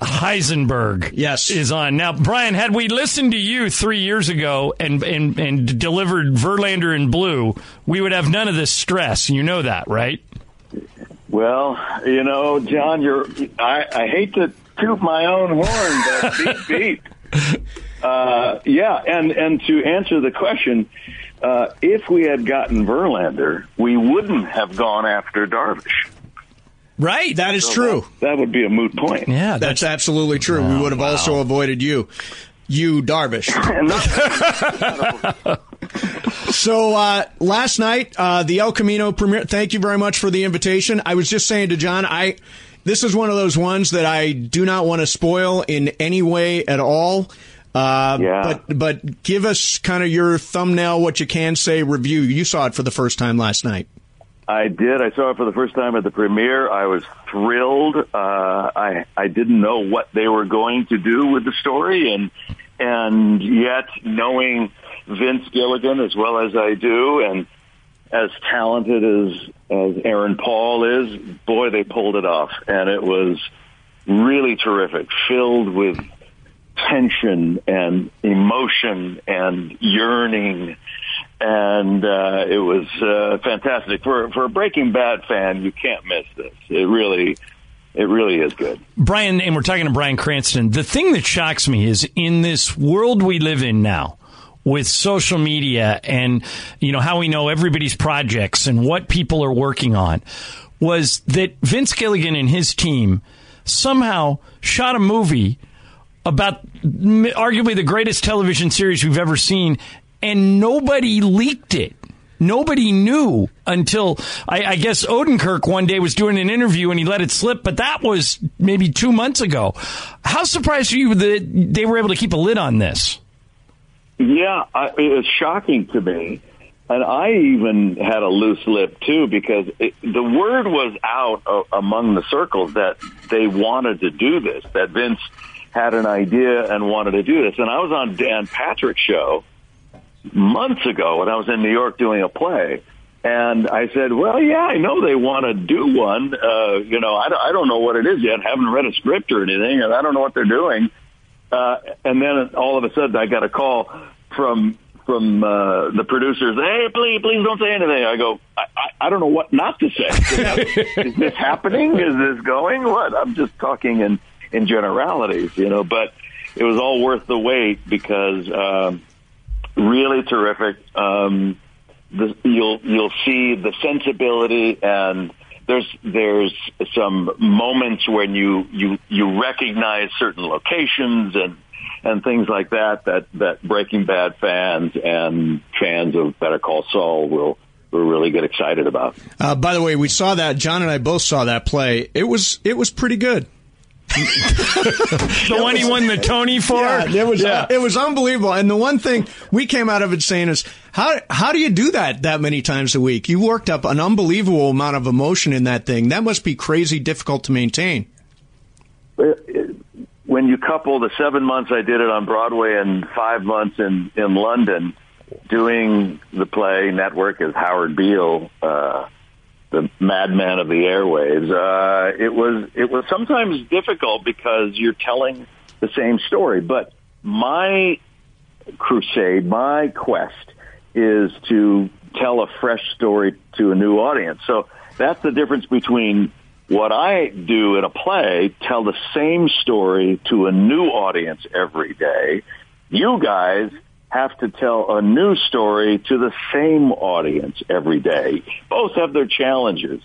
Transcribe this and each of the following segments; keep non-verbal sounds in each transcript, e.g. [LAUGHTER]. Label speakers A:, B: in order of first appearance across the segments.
A: Heisenberg
B: Yes.
A: is on. Now, Bryan, had we listened to you three years ago and, and, and delivered Verlander in blue, we would have none of this stress. You know that, right?
C: Well, you know, John, you're. I, I hate to toot my own horn, but [LAUGHS] beep beep. Uh, yeah, and and to answer the question, uh, if we had gotten Verlander, we wouldn't have gone after Darvish.
B: Right. That is
C: So
B: true.
C: That, that would be a moot point.
A: Yeah,
B: That's absolutely true. we would have also avoided you. You, Darvish. [LAUGHS] [LAUGHS] So uh, last night, uh, the El Camino premiere. Thank you very much for the invitation. I was just saying to John, I this is one of those ones that I do not want to spoil in any way at all. Uh,
C: Yeah.
B: But but give us kind of your thumbnail, what you can say review. You saw it for the first time last night.
C: I did. I saw it for the first time at the premiere. I was thrilled. Uh, I I didn't know what they were going to do with the story, and and yet knowing Vince Gilligan as well as I do, and as talented as as Aaron Paul is, boy, they pulled it off, and it was really terrific, filled with tension and emotion and yearning and uh, it was uh, fantastic for for a Breaking Bad fan. You can't miss this. It really, it really is good.
A: Bryan, and we're talking to Bryan Cranston. The thing that shocks me is in this world we live in now with social media and, you know, how we know everybody's projects and what people are working on was that Vince Gilligan and his team somehow shot a movie about arguably the greatest television series we've ever seen and nobody leaked it. Nobody knew until I, I guess Odenkirk one day was doing an interview and he let it slip, but that was maybe two months ago. How surprised are you that they were able to keep a lid on this?
C: Yeah, I, it was shocking to me, and I even had a loose lip too because it, the word was out uh, among the circles that they wanted to do this. That Vince had an idea and wanted to do this, and I was on Dan Patrick's show months ago when I was in New York doing a play. And I said, well, yeah, I know they want to do one. Uh, you know, I don't, I don't know what it is yet. haven't read a script or anything, and I don't know what they're doing. Uh, and then all of a sudden, I got a call from from uh, the producers. Hey, please, please don't say anything. I go, I, I, I don't know what not to say. is [LAUGHS] this happening? Is this going? What? I'm just talking in in generalities, you know. But it was all worth the wait because um, really terrific. Um, the, you'll you'll see the sensibility and there's there's some moments when you you you recognize certain locations and and things like that that that Breaking Bad fans and fans of Better Call Saul will will really get excited about.
B: Uh, by the way, we saw that. John and I both saw that play. It was it was pretty good. [LAUGHS]
A: The one he won the Tony for?
B: Yeah, it was it was unbelievable. And the one thing we came out of it saying is how how do you do that that many times a week? You worked up an unbelievable amount of emotion in that thing. That must be crazy difficult to maintain.
C: when you couple the seven months I did it on Broadway and five months in in London, doing the play network as Howard Beale, uh, the madman of the airwaves, uh, it was it was sometimes difficult because you're telling the same story. But my crusade, my quest, is to tell a fresh story to a new audience. So that's the difference between what I do in a play, tell the same story to a new audience every day. You guys have to tell a new story to the same audience every day. Both have their challenges.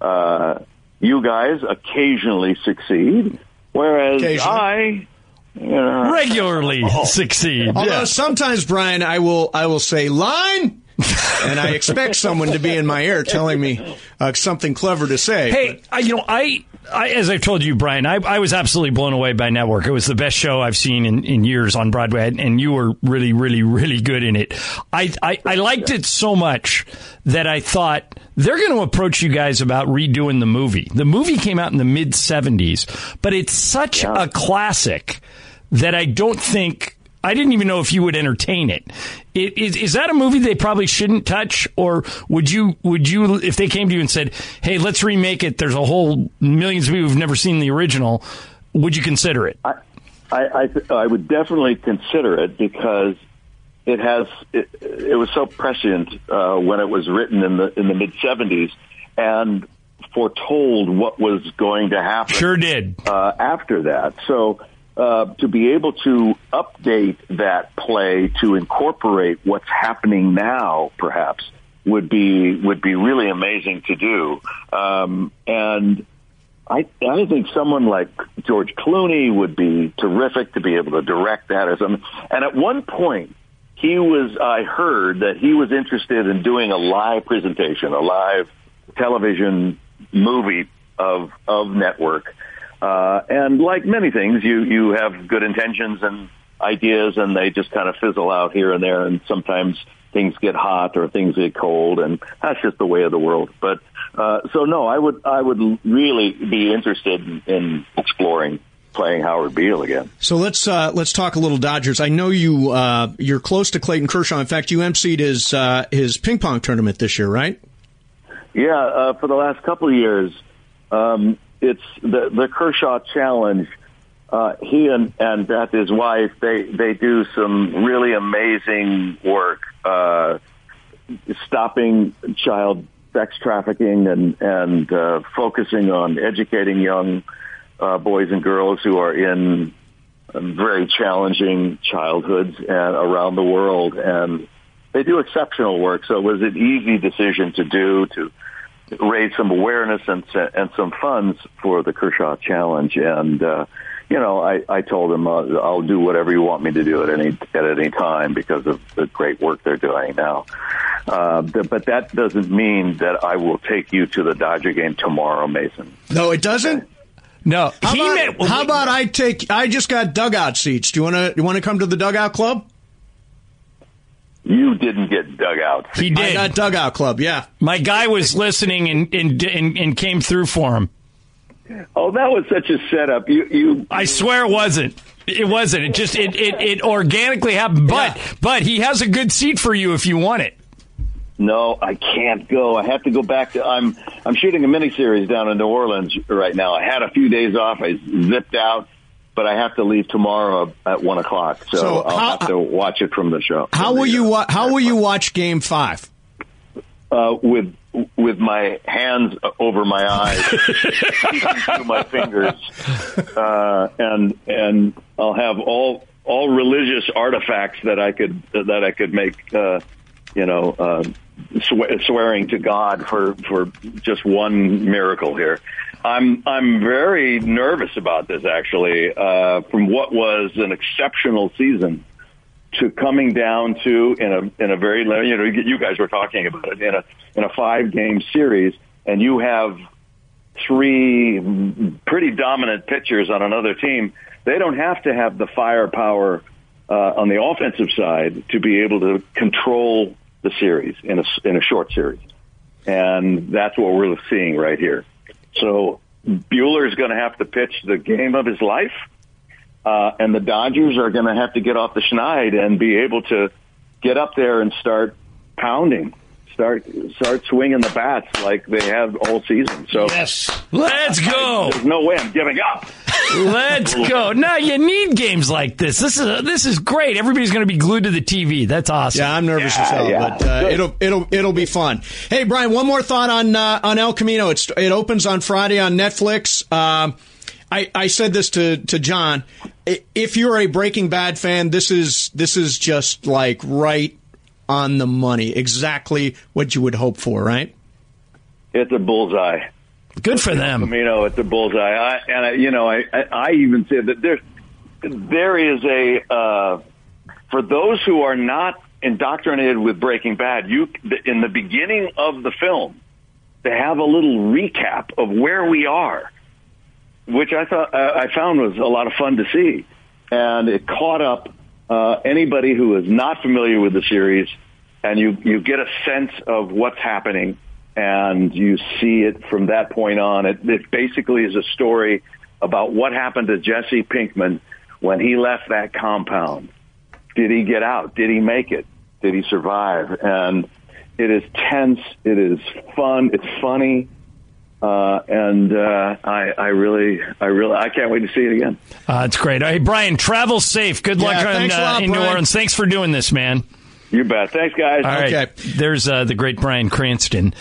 C: Uh, you guys occasionally succeed, whereas
B: Occasionally.
C: I, you know,
A: Regularly succeed.
B: Although
A: Yeah.
B: sometimes, Bryan, I will I will say line, and I expect someone to be in my ear telling me uh, something clever to say.
A: Hey, I, you know, I, I, as I've told you, Bryan, I, I was absolutely blown away by Network. It was the best show I've seen in, in years on Broadway, and you were really, really, really good in it. I, I, I liked it so much that I thought they're going to approach you guys about redoing the movie. The movie came out in the mid '70s, but it's such a classic that I don't think. I didn't even know if you would entertain it. Is, Is, that a movie they probably shouldn't touch, or would you? Would you, if they came to you and said, "Hey, let's remake it"? There's a whole millions of people who've never seen the original. would you consider it?
C: I, I, I, I would definitely consider it because it has it, it was so prescient uh, when it was written in the in the mid '70s and foretold what was going to happen.
A: Sure did.
C: Uh, after that, so uh, to be able to update that play to incorporate what's happening now, perhaps would be would be really amazing to do. Um, and I I think someone like George Clooney would be terrific to be able to direct that as and at one point he was I heard that he was interested in doing a live presentation, a live television movie of of network. Uh, and like many things, you you have good intentions and ideas, and they just kind of fizzle out here and there. And sometimes things get hot or things get cold, and that's just the way of the world. But uh, so no, I would I would really be interested in, in exploring playing Howard Beale again.
B: So let's uh, let's talk a little Dodgers. I know you uh, you're close to Clayton Kershaw. In fact, you emceed his uh, his ping pong tournament this year, right?
C: Yeah, uh, for the last couple of years, um, it's the the Kershaw Challenge. Uh, he and and Beth, his wife, they they do some really amazing work, uh, stopping child sex trafficking and and uh, focusing on educating young uh, boys and girls who are in very challenging childhoods and around the world, and they do exceptional work. So it was an easy decision to do to raise some awareness and and some funds for the Kershaw Challenge. And uh, you know, I, I told them uh, I'll do whatever you want me to do at any at any time because of the great work they're doing now. Uh, but that doesn't mean that I will take you to the Dodger game tomorrow, Mason.
B: No, it doesn't.
A: No,
B: how, about, meant, how about I take? I just got dugout seats. Do you want to? You want to come to the dugout club?
C: You didn't get dug out.
A: He did. I
B: got dugout club. Yeah,
A: my guy was listening and and and, and came through for him.
C: Oh, that was such a setup. You, you.
A: I swear it wasn't. It wasn't. It just it it, it organically happened. But yeah. but he has a good seat for you if you want it.
C: No, I can't go. I have to go back to. I'm I'm shooting a miniseries down in New Orleans right now. I had a few days off. I zipped out but I have to leave tomorrow at one o'clock, so, so I'll how, have to watch it from the show.
B: How will you wa- How will you watch Game Five?
C: Uh, with with my hands over my eyes, [LAUGHS] through my fingers, uh, and and I'll have all all religious artifacts that I could that I could make, uh, you know, uh, sw- swearing to God for for just one miracle here. I'm I'm very nervous about this actually. Uh, from what was an exceptional season to coming down to in a in a very you know you guys were talking about it in a in a five game series, and you have three pretty dominant pitchers on another team. They don't have to have the firepower uh, on the offensive side to be able to control the series in a in a short series, and that's what we're seeing right here. So Buehler is going to have to pitch the game of his life, uh, and the Dodgers are going to have to get off the schneid and be able to get up there and start pounding start start swinging the bats like they have all season. So
A: yes, let's go.
C: I, there's no way I'm giving up.
A: Let's [LAUGHS] go. No, you need games like this. This is this is great. Everybody's going to be glued to the TV. That's awesome.
B: Yeah, I'm nervous yeah, as hell, yeah. but uh, it'll it'll it'll be fun. Hey, Bryan, one more thought on uh, on El Camino. It's it opens on Friday on Netflix. Um, I, I said this to, to John. If you're a Breaking Bad fan, this is this is just like right on the money. Exactly what you would hope for, right?
C: It's a bullseye.
A: Good for them.
C: You know, it's a bullseye. I, and I, you know, I, I even said that there, there is a uh, for those who are not indoctrinated with Breaking Bad. You in the beginning of the film, they have a little recap of where we are, which I thought uh, I found was a lot of fun to see, and it caught up uh, anybody who is not familiar with the series, and you you get a sense of what's happening, and you see it from that point on. It, it basically is a story about what happened to Jesse Pinkman when he left that compound. Did he get out? Did he make it? Did he survive? And it is tense. It is fun. It's funny. Uh, and uh, I, I really, I really, I can't wait to see it again.
A: Uh, it's great. Hey, Bryan, travel safe. Good luck on,
B: thanks
A: uh,
B: lot,
A: in New Orleans. Thanks for doing this, man.
C: You bet. Thanks, guys.
A: All right.
B: Okay.
A: There's uh, the great Bryan Cranston.